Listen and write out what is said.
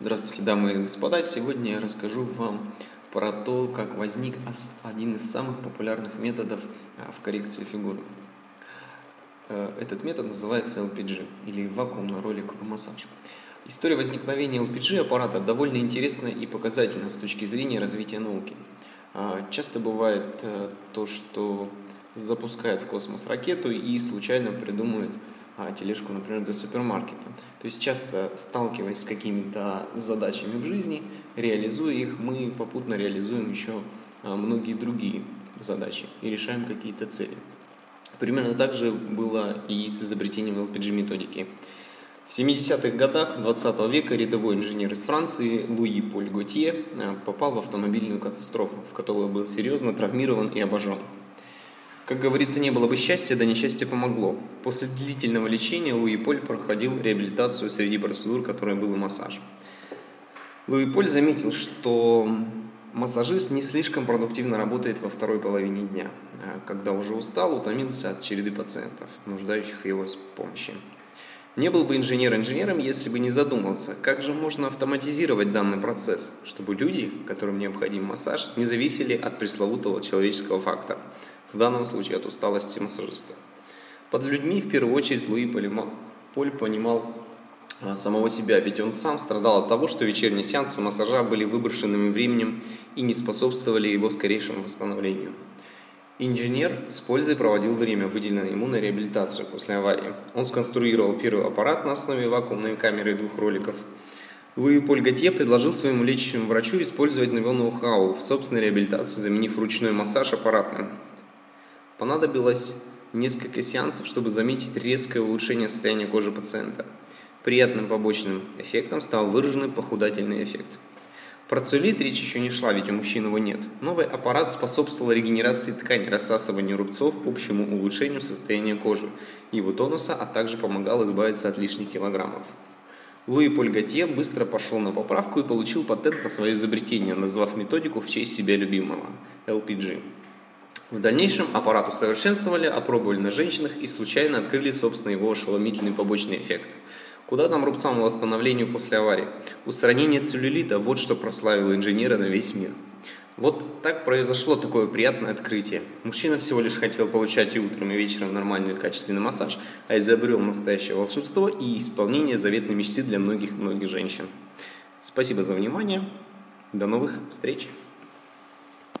Здравствуйте, дамы и господа! Сегодня я расскажу вам про то, как возник один из самых популярных методов а, в коррекции фигуры. Э, этот метод называется LPG или вакуумно-роликовый массаж. История возникновения LPG аппарата довольно интересна и показательна с точки зрения развития науки. А, часто бывает э, то, что запускают в космос ракету и случайно придумывают тележку, например, для супермаркета. То есть часто сталкиваясь с какими-то задачами в жизни, реализуя их, мы попутно реализуем еще а, многие другие задачи и решаем какие-то цели. Примерно так же было и с изобретением LPG-методики. В 70-х годах 20 века рядовой инженер из Франции Луи Поль Готье а, попал в автомобильную катастрофу, в которой был серьезно травмирован и обожжен. Как говорится, не было бы счастья, да несчастье помогло. После длительного лечения Луи Поль проходил реабилитацию среди процедур, которой был и массаж. Луи Поль заметил, что массажист не слишком продуктивно работает во второй половине дня, а когда уже устал, утомился от череды пациентов, нуждающих в его помощи. Не был бы инженер инженером, если бы не задумался, как же можно автоматизировать данный процесс, чтобы люди, которым необходим массаж, не зависели от пресловутого человеческого фактора – в данном случае от усталости массажиста. Под людьми в первую очередь Луи Поль понимал а, самого себя, ведь он сам страдал от того, что вечерние сеансы массажа были выброшенными временем и не способствовали его скорейшему восстановлению. Инженер с пользой проводил время, выделенное ему на реабилитацию после аварии. Он сконструировал первый аппарат на основе вакуумной камеры и двух роликов. Луи Поль Готье предложил своему лечащему врачу использовать его ноу-хау в собственной реабилитации, заменив ручной массаж аппаратным. Понадобилось несколько сеансов, чтобы заметить резкое улучшение состояния кожи пациента. Приятным побочным эффектом стал выраженный похудательный эффект. Про целлюлит речь еще не шла, ведь у мужчин его нет. Новый аппарат способствовал регенерации ткани, рассасыванию рубцов, общему улучшению состояния кожи, его тонуса, а также помогал избавиться от лишних килограммов. Луи Поль Готье быстро пошел на поправку и получил патент на свое изобретение, назвав методику в честь себя любимого – LPG. В дальнейшем аппарат усовершенствовали, опробовали на женщинах и случайно открыли, собственно, его ошеломительный побочный эффект. Куда там рубцам восстановлению после аварии? Устранение целлюлита – вот что прославило инженера на весь мир. Вот так произошло такое приятное открытие. Мужчина всего лишь хотел получать и утром, и вечером нормальный качественный массаж, а изобрел настоящее волшебство и исполнение заветной мечты для многих-многих женщин. Спасибо за внимание. До новых встреч!